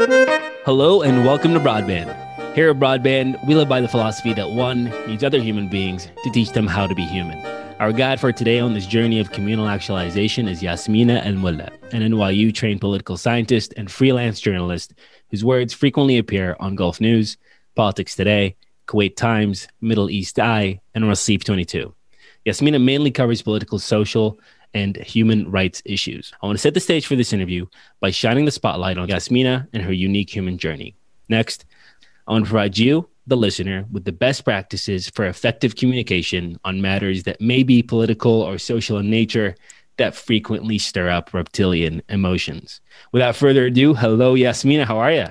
Hello and welcome to Broadband. Here at Broadband, we live by the philosophy that one needs other human beings to teach them how to be human. Our guide for today on this journey of communal actualization is Yasmena AlMulla, an NYU trained political scientist and freelance journalist whose words frequently appear on Gulf News, Politics Today, Kuwait Times, Middle East Eye, and Raseef 22. Yasmena mainly covers political, social, and human rights issues. I want to set the stage for this interview by shining the spotlight on Yasmena and her unique human journey. Next, I want to provide you, the listener, with the best practices for effective communication on matters that may be political or social in nature that frequently stir up reptilian emotions. Without further ado, hello, Yasmena. How are you?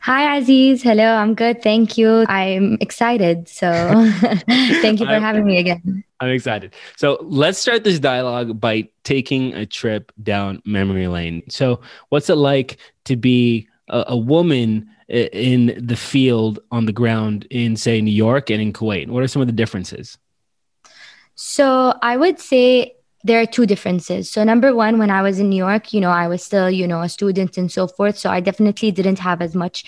Hi, Aziz. Hello, I'm good. Thank you. I'm excited. So, thank you for having me again. I'm excited. So, let's start this dialogue by taking a trip down memory lane. So, what's it like to be a, a woman in the field on the ground in, say, New York and in Kuwait? What are some of the differences? So, I would say there are two differences. So number one, when I was in New York, you know, I was still, you know, a student and so forth. So I definitely didn't have as much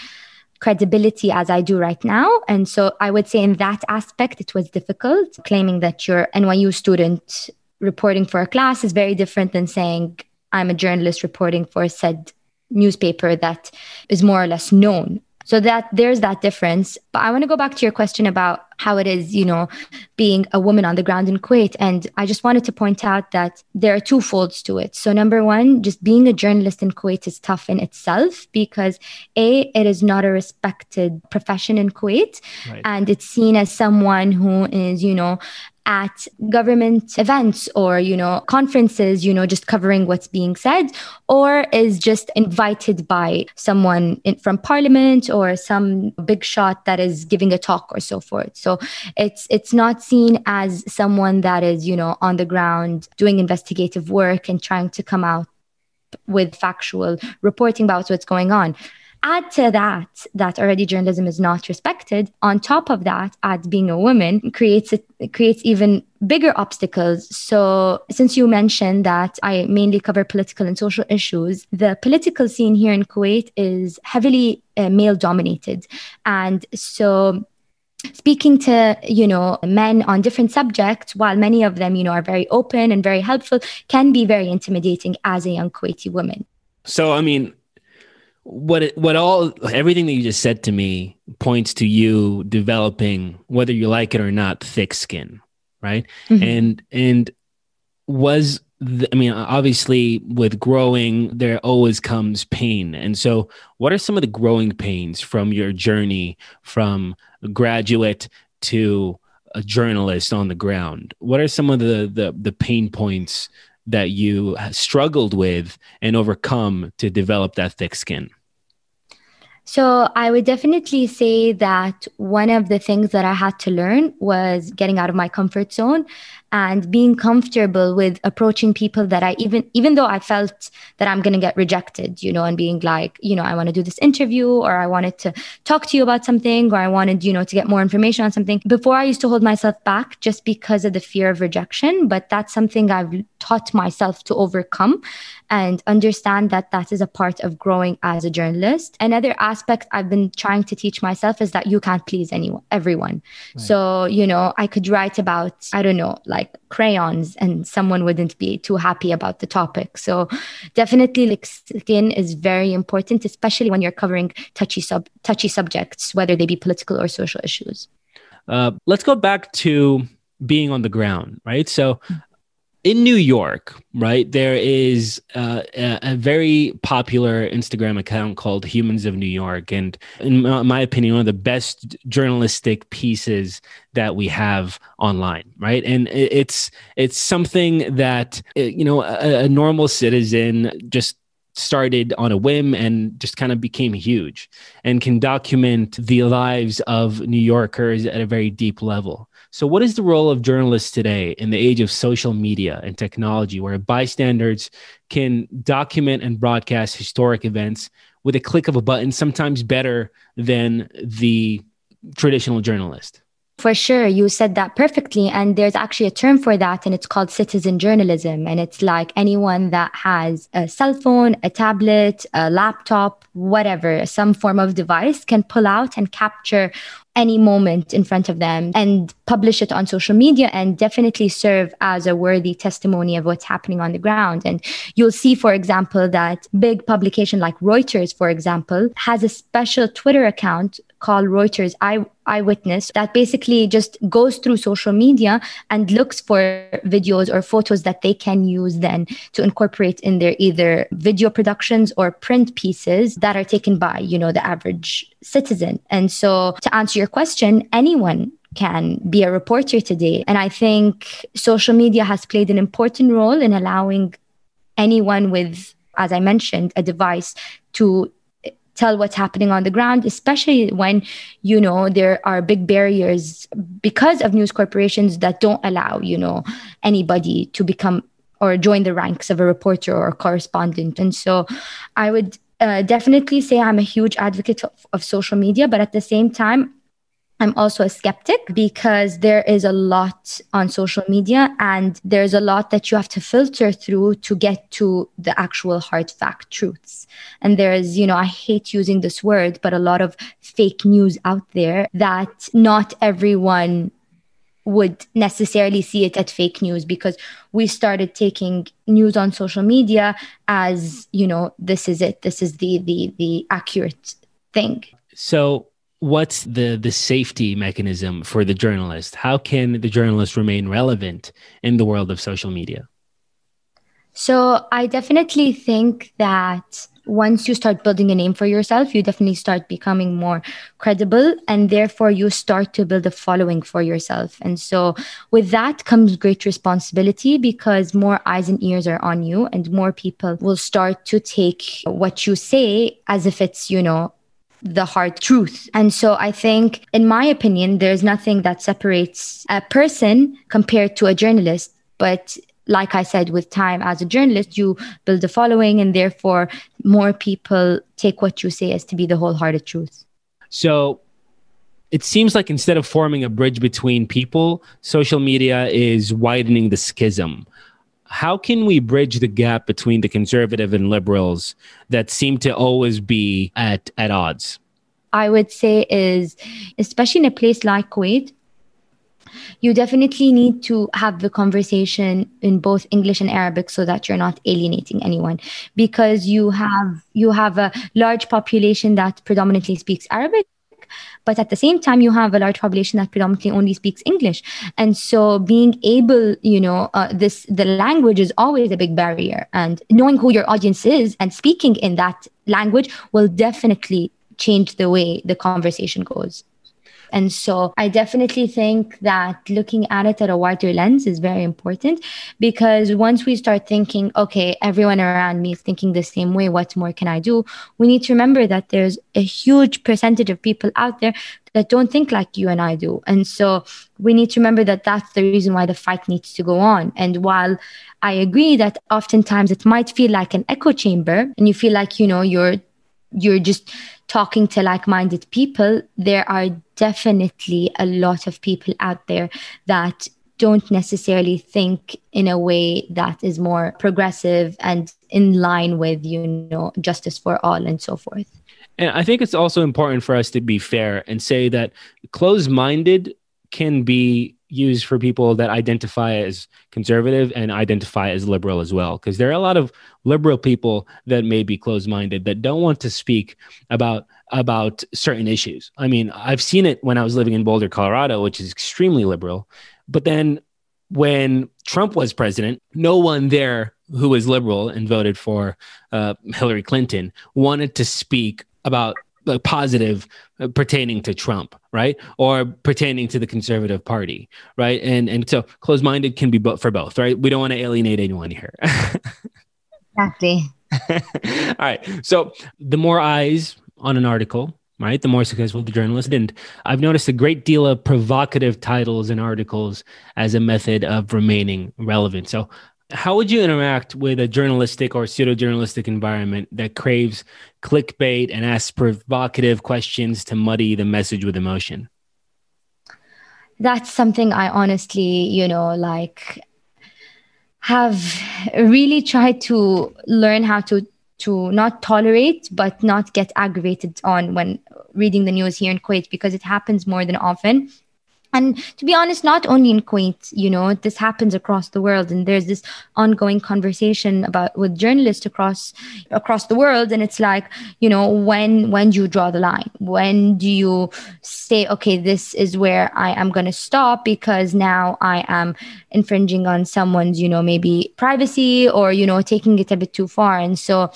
credibility as I do right now. And so I would say in that aspect, it was difficult. Claiming that you're NYU student reporting for a class is very different than saying I'm a journalist reporting for said newspaper that is more or less known so that there's that difference. But I want to go back to your question about how it is, you know, being a woman on the ground in Kuwait. And I just wanted to point out that there are two folds to it. So, number one, just being a journalist in Kuwait is tough in itself because A, it is not a respected profession in Kuwait. Right. And it's seen as someone who is, you know, at government events or you know conferences you know just covering what's being said or is just invited by someone in, from parliament or some big shot that is giving a talk or so forth. So it's it's not seen as someone that is you know on the ground doing investigative work and trying to come out with factual reporting about what's going on Add to that, that already journalism is not respected. On top of that, add being a woman creates it, creates even bigger obstacles. So, since you mentioned that I mainly cover political and social issues, the political scene here in Kuwait is heavily uh, male dominated. And so, speaking to you know men on different subjects while many of them you know are very open and very helpful can be very intimidating as a young kuwaiti woman so i mean what it, what all everything that you just said to me points to you developing whether you like it or not thick skin right? Mm-hmm. and and was the, i mean obviously with growing there always comes pain. And so what are some of the growing pains from your journey from graduate to a journalist on the ground? What are some of the the, the pain points that you struggled with and overcome to develop that thick skin so I would definitely say that one of the things that I had to learn was getting out of my comfort zone and being comfortable with approaching people that I even even though I felt that I'm going to get rejected, you know, and being like, you know, I want to do this interview or I wanted to talk to you about something or I wanted, you know, to get more information on something. Before I used to hold myself back just because of the fear of rejection, but that's something I've taught myself to overcome and understand that that is a part of growing as a journalist. Another aspect I've been trying to teach myself is that you can't please anyone, everyone. Right. So, you know, I could write about, I don't know, like crayons and someone wouldn't be too happy about the topic. So definitely like skin is very important, especially when you're covering touchy sub touchy subjects, whether they be political or social issues. Uh, let's go back to being on the ground, right? So in New York, right, there is uh, a, a, very popular Instagram account called Humans of New York. And in my opinion, one of the best journalistic pieces that we have online, right? And it's it's something that, uh, you know, a, a normal citizen just started on a whim and just kind of became huge and can document the lives of New Yorkers at a very deep level. So, what is the role of journalists today in the age of social media and technology, where bystanders can document and broadcast historic events with a click of a button, sometimes better than the traditional journalist? For sure, you said that perfectly. And there's actually a term for that, and it's called citizen journalism. And it's like anyone that has a cell phone, a tablet, a laptop, whatever, some form of device can pull out and capture any moment in front of them and publish it on social media and definitely serve as a worthy testimony of what's happening on the ground. And you'll see, for example, that big publication like Reuters, for example, has a special Twitter account called Reuters Eye, Eyewitness that basically just goes through social media and looks for videos or photos that they can use then to incorporate in their either video productions or print pieces that are taken by, you know, the average citizen. And so to answer your question, anyone can be a reporter today. And I think social media has played an important role in allowing anyone with, as I mentioned, a device to tell what's happening on the ground especially when you know there are big barriers because of news corporations that don't allow you know anybody to become or join the ranks of a reporter or a correspondent. And so i would uh, definitely say i'm a huge advocate of, of social media but at the same time I'm also a skeptic because there is a lot on social media and there's a lot that you have to filter through to get to the actual hard fact truths. And there's, you know, I hate using this word, but a lot of fake news out there that not everyone would necessarily see it as fake news because we started taking news on social media as, you know, this is it. This is the the the accurate thing. So what's the the safety mechanism for the journalist? How can the journalist remain relevant in the world of social media? So i definitely think that once you start building a name for yourself you definitely start becoming more credible and therefore you start to build a following for yourself. And so with that comes great responsibility because more eyes and ears are on you and more people will start to take what you say as if it's you know the hard truth. And so I think, in my opinion, there's nothing that separates a person compared to a journalist. But like I said, with time as a journalist, you build a following, and therefore more people take what you say as to be the wholehearted truth. So it seems like instead of forming a bridge between people, social media is widening the schism how can we bridge the gap between the conservative and liberals that seem to always be at, at odds? I would say is, especially in a place like Kuwait, you definitely need to have the conversation in both english and arabic so that you're not alienating anyone because you have you have a large population that predominantly speaks arabic but at the same time you have a large population that predominantly only speaks english. And so being able you know uh, this the language is always a big barrier. And knowing who your audience is and speaking in that language will definitely change the way the conversation goes and so I definitely think that looking at it at a wider lens is very important because once we start thinking, okay, everyone around me is thinking the same way, what more can I do? We need to remember that there's a huge percentage of people out there that don't think like you and I do. And so we need to remember that that's the reason why the fight needs to go on. And while I agree that oftentimes it might feel like an echo chamber and you feel like, you know, you're you're just talking to like-minded people, there are definitely a lot of people out there that don't necessarily think in a way that is more progressive and in line with you know justice for all and so forth. And i think it's also important for us to be fair and say that closed-minded can be used for people that identify as conservative and identify as liberal as well. Because there are a lot of liberal people that may be closed-minded that don't want to speak about about certain issues. I mean i've seen it when i was living in boulder colorado which is extremely liberal but then when trump was president no one there who was liberal and voted for uh, hillary clinton wanted to speak about like positive uh, pertaining to Trump, right? Or pertaining to the conservative party, right? And and so closed minded can be bo- for both, right? We don't want to alienate anyone here. exactly. All right. So the more eyes on an article, right, the more successful the journalist. And I've noticed a great deal of provocative titles and articles as a method of remaining relevant. So how would you interact with a journalistic or pseudo journalistic environment that craves clickbait and asks provocative questions to muddy the message with emotion? that's something I honestly, you know, like have really tried to learn how to to not tolerate but not get aggravated on when reading the news here in Kuwait because it happens more than often and to be honest not only in kuwait you know this happens across the world. And there's this ongoing conversation about with journalists across across the world. And it's like you know when when do you draw the line? When do you say okay this is where i am going to stop because now i am infringing on someone's you know maybe privacy or you know taking it a bit too far. And so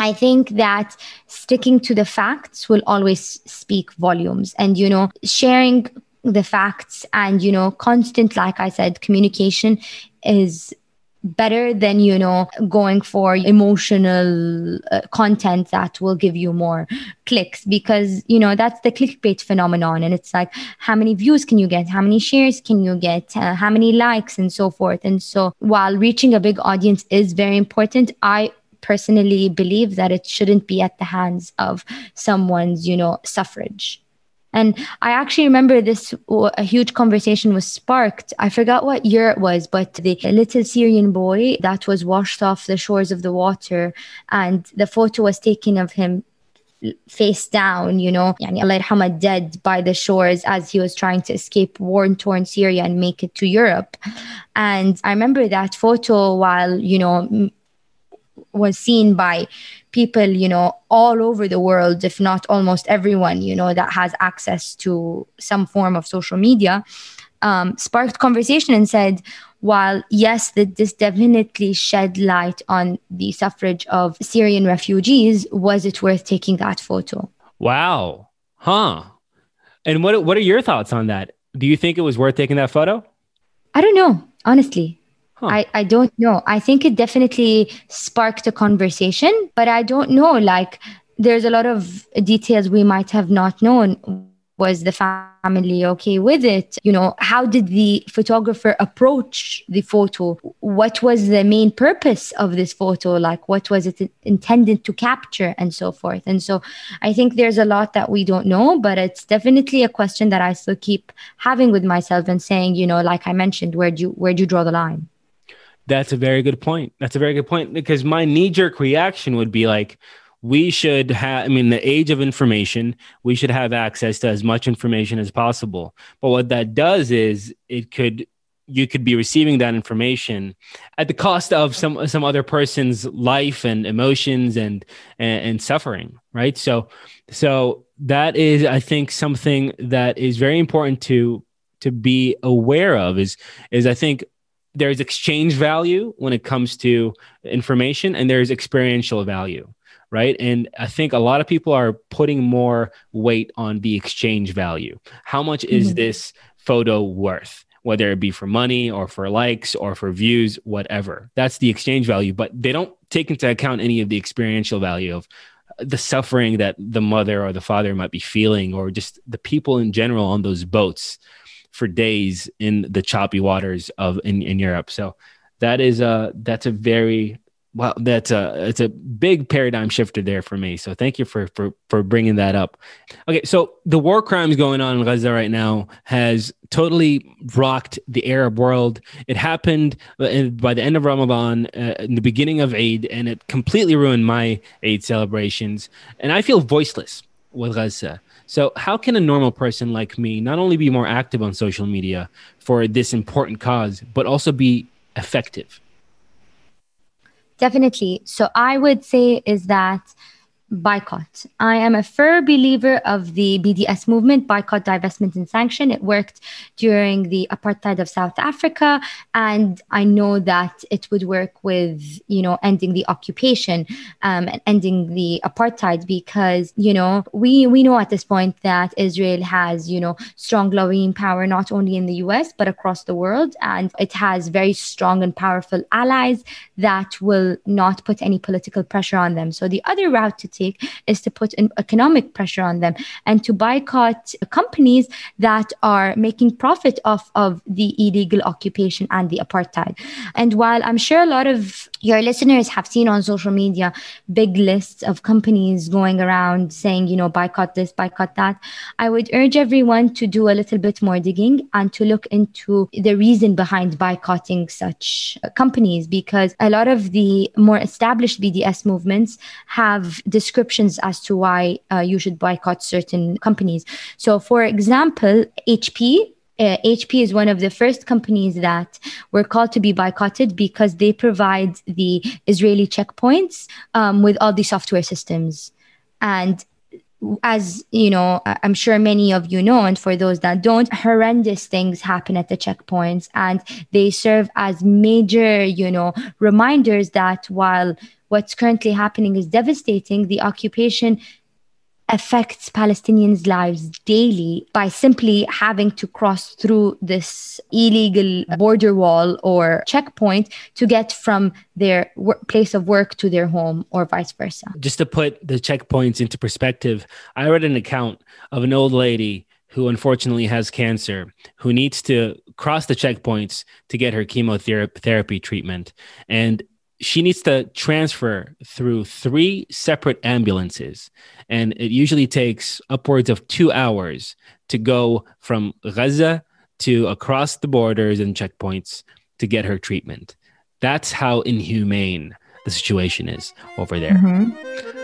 I think that sticking to the facts will always speak volumes. And, you know, sharing the facts and you know constant like i said communication is better than you know going for emotional uh, content that will give you more clicks because you know that's the clickbait phenomenon. And it's like how many views can you get? How many shares can you get? Uh, how many likes and so forth. And so while reaching a big audience is very important i personally believe that it shouldn't be at the hands of someone's you know suffrage and I actually remember this a huge conversation was sparked. I forgot what year it was, but the little Syrian boy that was washed off the shores of the water, and the photo was taken of him face down, you know, yani Allah yarhamah, dead by the shores as he was trying to escape war-torn Syria and make it to Europe. And I remember that photo while, you know, was seen by people, you know, all over the world, if not almost everyone, you know, that has access to some form of social media, um, sparked conversation and said, while yes, that this definitely shed light on the suffrage of Syrian refugees, was it worth taking that photo? Wow. Huh. And what what are your thoughts on that? Do you think it was worth taking that photo? I don't know, honestly. I, I don't know. I think it definitely sparked a conversation, but I don't know. Like, there's a lot of details we might have not known. Was the family okay with it? You know, how did the photographer approach the photo? What was the main purpose of this photo? Like, what was it intended to capture, and so forth. And so, I think there's a lot that we don't know, but it's definitely a question that I still keep having with myself and saying, you know, like I mentioned, where do you where do you draw the line? That's a very good point. That's a very good point because my knee jerk reaction would be like, we should have, I mean, the age of information, we should have access to as much information as possible. But what that does is it could, you could be receiving that information at the cost of some some other person's life and emotions and, and and, suffering right so so that is i think something that is very important to to be aware of is is i think there's exchange value when it comes to information and there's experiential value right? And i think a lot of people are putting more weight on the exchange value. How much is mm-hmm. this photo worth? Whether it be for money or for likes or for views whatever. That's the exchange value but they don't take into account any of the experiential value of the suffering that the mother or the father might be feeling or just the people in general on those boats for days in the choppy waters of in, in Europe. So that is a that's a very well that's a it's a big paradigm shifter there for me. So thank you for for for bringing that up. Okay, so the war crimes going on in Gaza right now has totally rocked the Arab world. It happened by the end of Ramadan, uh, in the beginning of Eid, and it completely ruined my Eid celebrations. And I feel voiceless with Gaza. So, how can a normal person like me not only be more active on social media for this important cause, but also be effective? Definitely. So, I would say is that boycott. I am a firm believer of the BDS movement, boycott, divestment, and sanction. It worked during the apartheid of South Africa, and I know that it would work with you know ending the occupation um, and ending the apartheid because you know we we know at this point that Israel has you know strong lobbying power not only in the U.S. but across the world, and it has very strong and powerful allies that will not put any political pressure on them. So the other route to is to put economic pressure on them and to boycott companies that are making profit off of the illegal occupation and the apartheid. And while I'm sure a lot of your listeners have seen on social media big lists of companies going around saying, you know, boycott this, boycott that, I would urge everyone to do a little bit more digging and to look into the reason behind boycotting such companies because a lot of the more established BDS movements have descriptions as to why uh, you should boycott certain companies. So, for example, HP uh, HP is one of the first companies that were called to be boycotted because they provide the Israeli checkpoints um, with all the software systems. And as you know, I'm sure many of you know, and for those that don't, horrendous things happen at the checkpoints, and they serve as major, you know, reminders that while what's currently happening is devastating, the occupation affects Palestinians' lives daily by simply having to cross through this illegal border wall or checkpoint to get from their place of work to their home or vice versa. Just to put the checkpoints into perspective, I read an account of an old lady who unfortunately has cancer, who needs to cross the checkpoints to get her chemotherapy treatment. And she needs to transfer through three separate ambulances. And it usually takes upwards of two hours to go from Gaza to across the borders and checkpoints to get her treatment. That's how inhumane the situation is over there. Mm-hmm.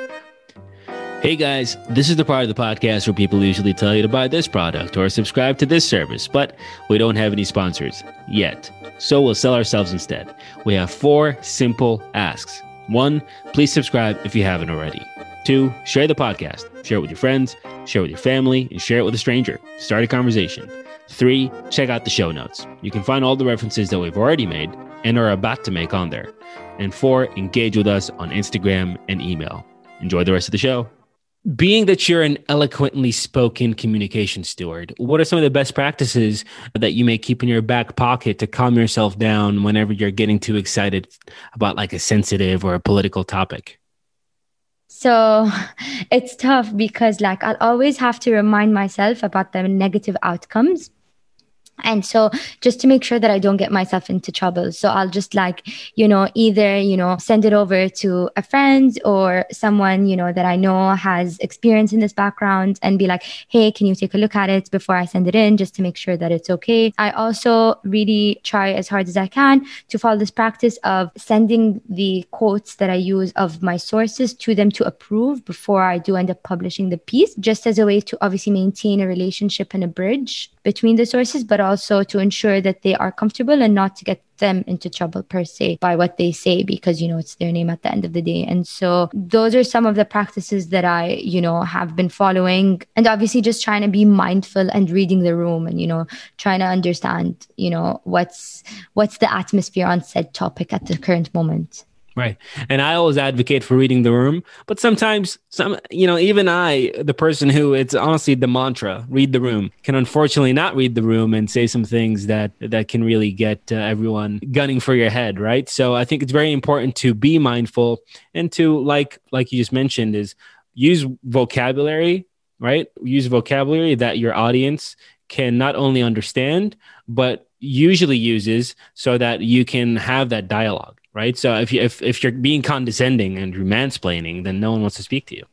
Hey guys, this is the part of the podcast where people usually tell you to buy this product or subscribe to this service, but we don't have any sponsors yet. So we'll sell ourselves instead. We have four simple asks. One, please subscribe if you haven't already. Two, share the podcast. Share it with your friends, share it with your family, and share it with a stranger. Start a conversation. Three, check out the show notes. You can find all the references that we've already made and are about to make on there. And four, engage with us on Instagram and email. Enjoy the rest of the show being that you're an eloquently spoken communication steward, what are some of the best practices that you may keep in your back pocket to calm yourself down whenever you're getting too excited about like a sensitive or a political topic? So it's tough because like I'll always have to remind myself about the negative outcomes and so just to make sure that i don't get myself into trouble. So i'll just like you know either you know send it over to a friend or someone you know that i know has experience in this background and be like hey can you take a look at it before i send it in? just to make sure that it's okay. I also really try as hard as i can to follow this practice of sending the quotes that i use of my sources to them to approve before i do end up publishing the piece just as a way to obviously maintain a relationship and a bridge between the sources, but also to ensure that they are comfortable and not to get them into trouble per se by what they say because you know it's their name at the end of the day. And so those are some of the practices that i you know have been following. And obviously just trying to be mindful and reading the room and you know trying to understand you know what's what's the atmosphere on said topic at the current moment Right. And I always advocate for reading the room, but sometimes some you know, even I, the person who it's honestly the mantra, read the room, can unfortunately not read the room and say some things that that can really get uh, everyone gunning for your head, right? So I think it's very important to be mindful and to like like you just mentioned is use vocabulary, right? Use vocabulary that your audience can not only understand but usually uses so that you can have that dialogue right? So if you if, if you're being condescending and you're mansplaining, then no one wants to speak to you.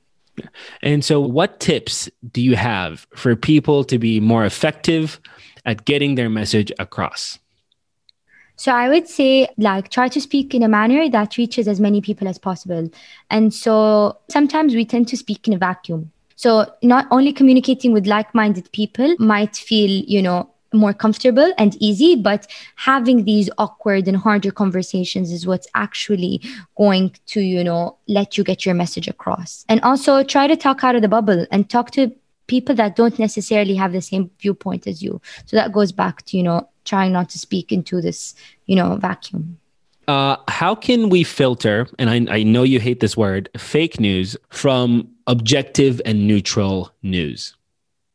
And so, what tips do you have for people to be more effective at getting their message across? So I would say like try to speak in a manner that reaches as many people as possible. And so sometimes we tend to speak in a vacuum. So not only communicating with like-minded people might feel, you know, more comfortable and easy but having these awkward and harder conversations is what's actually going to you know let you get your message across. And also try to talk out of the bubble and talk to people that don't necessarily have the same viewpoint as you. So that goes back to you know trying not to speak into this you know vacuum. Uh, how can we filter and I, I know you hate this word fake news from objective and neutral news?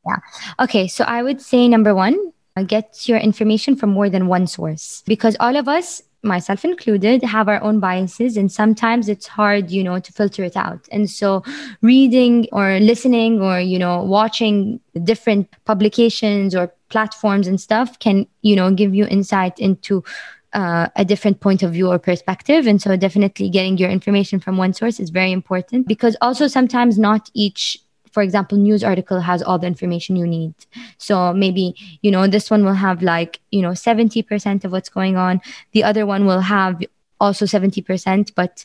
Yeah. Okay so i would say number one get your information from more than one source. Because all of us myself included have our own biases and sometimes it's hard you know to filter it out. And so reading or listening or you know watching different publications or platforms and stuff can you know give you insight into uh, a different point of view or perspective. And so, definitely getting your information from one source is very important. Because also sometimes not each for example news article has all the information you need. So maybe you know this one will have like you know 70% of what's going on. The other one will have also 70% but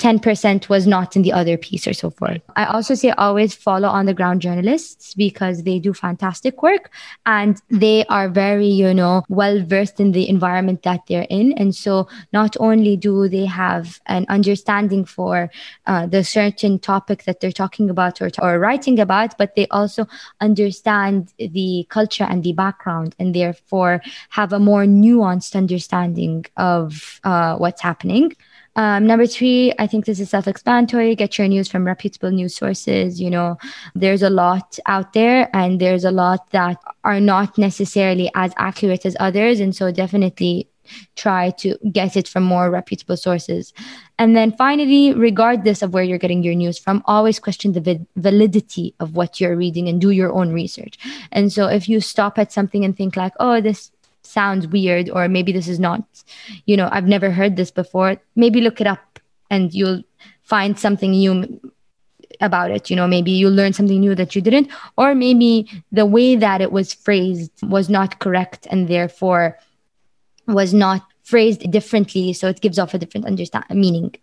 10% was not in the other piece or so forth. I also say always follow on the ground journalists because they do fantastic work and they are very, you know, well versed in the environment that they're in. And so not only do they have an understanding for uh, the certain topic that they're talking about or, or writing about, but they also understand the culture and the background and therefore have a more nuanced understanding of uh, what's happening. Um, number three, I think this is self explanatory. Get your news from reputable news sources. You know, there's a lot out there and there's a lot that are not necessarily as accurate as others. And so definitely try to get it from more reputable sources. And then finally, regardless of where you're getting your news from, always question the validity of what you're reading and do your own research. And so if you stop at something and think like, oh, this sounds weird or maybe this is not you know i've never heard this before maybe look it up and you'll find something new about it you know maybe you'll learn something new that you didn't or maybe the way that it was phrased was not correct and therefore was not phrased differently so it gives off a different understand meaning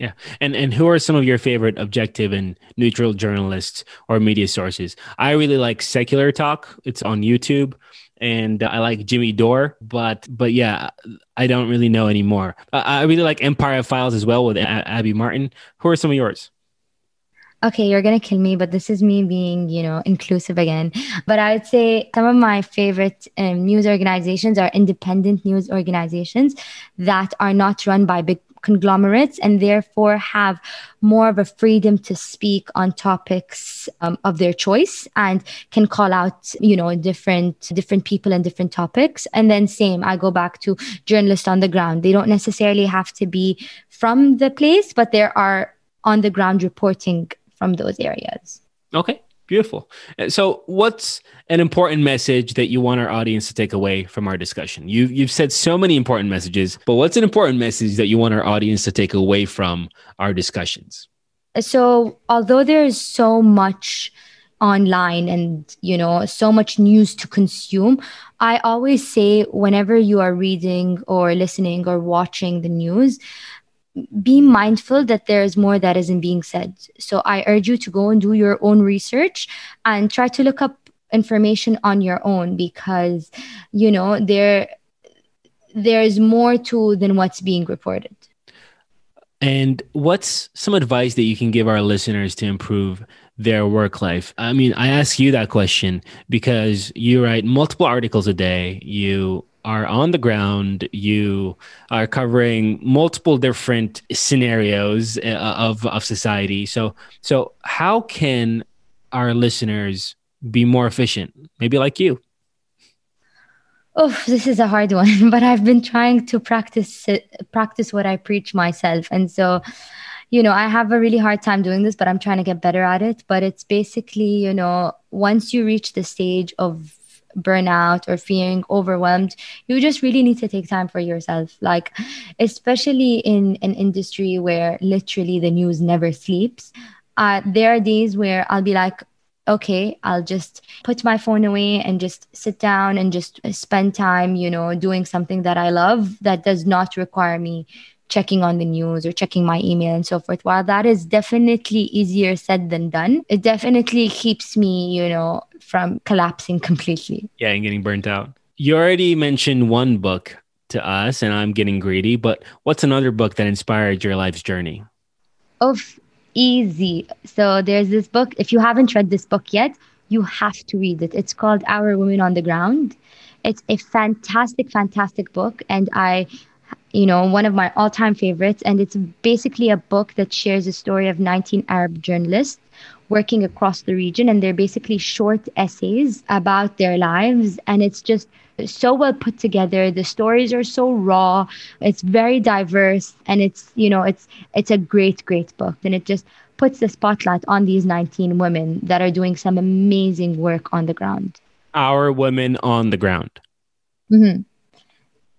yeah. And and who are some of your favorite objective and neutral journalists or media sources? I really like Secular Talk. It's on YouTube and I like Jimmy Dore, but but yeah, I don't really know anymore. I really like Empire Files as well with Abby Martin. Who are some of yours? Okay, you're gonna kill me, but this is me being, you know, inclusive again. But I would say some of my favorite um, news organizations are independent news organizations that are not run by big conglomerates and therefore have more of a freedom to speak on topics um, of their choice and can call out you know different different people and different topics. And then same i go back to journalists on the ground. They don't necessarily have to be from the place but there are on the ground reporting from those areas. Okay Beautiful. So, what's an important message that you want our audience to take away from our discussion? You, you've said so many important messages, but what's an important message that you want our audience to take away from our discussions? So, although there's so much online and you know so much news to consume i always say whenever you are reading or listening or watching the news be mindful that there is more that isn't being said. So I urge you to go and do your own research and try to look up information on your own because you know there there's more to than what's being reported. And what's some advice that you can give our listeners to improve their work life? I mean, I ask you that question because you write multiple articles a day. You are on the ground. You are covering multiple different scenarios uh, of of society. So so how can our listeners be more efficient? Maybe like you. Oh, this is a hard one, but I've been trying to practice practice what I preach myself, and so you know i have a really hard time doing this but i'm trying to get better at it but it's basically you know once you reach the stage of burnout or feeling overwhelmed you just really need to take time for yourself. Like especially in an industry where literally the news never sleeps uh, there are days where i'll be like okay i'll just put my phone away and just sit down and just spend time you know doing something that i love that does not require me checking on the news or checking my email and so forth. While that is definitely easier said than done, it definitely keeps me, you know, from collapsing completely. Yeah, and getting burnt out. You already mentioned one book to us, and I'm getting greedy, but what's another book that inspired your life's journey? Oh, easy. So there's this book. If you haven't read this book yet, you have to read it. It's called Our Women on the Ground. It's a fantastic, fantastic book. And I you know, one of my all time favorites. And it's basically a book that shares the story of 19 Arab journalists working across the region. And they're basically short essays about their lives. And it's just so well put together the stories are so raw it's very diverse and it's you know it's it's a great great book and it just puts the spotlight on these 19 women that are doing some amazing work on the ground our women on the ground mm-hmm.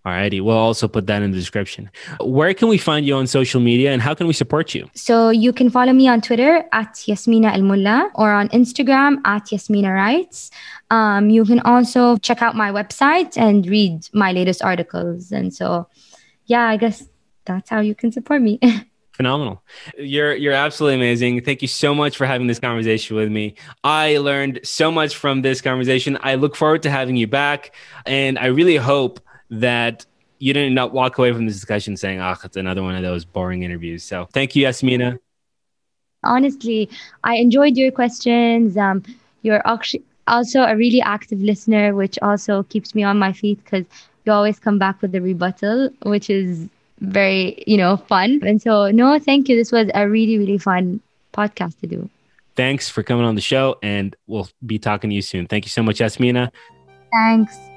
Alrighty, we'll also put that in the description. Where can we find you on social media and how can we support you? So you can follow me on Twitter at Yasmena AlMulla or on Instagram at Yasmena Writes. Um, you can also check out my website and read my latest articles. And so, yeah, I guess that's how you can support me. Phenomenal. You're you're absolutely amazing. Thank you so much for having this conversation with me. I learned so much from this conversation. I look forward to having you back and I really hope that you didn't not walk away from this discussion saying, "Ah, oh, it's another one of those boring interviews." So, thank you, Yasmena. Honestly, I enjoyed your questions. Um, you're also a really active listener, which also keeps me on my feet because you always come back with a rebuttal, which is very, you know, fun. And so, no, thank you. This was a really, really fun podcast to do. Thanks for coming on the show, and we'll be talking to you soon. Thank you so much, Yasmena. Thanks.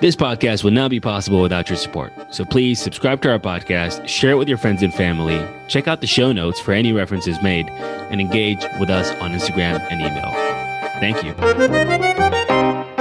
This podcast would not be possible without your support. So please subscribe to our podcast, share it with your friends and family, check out the show notes for any references made, and engage with us on Instagram and email. Thank you.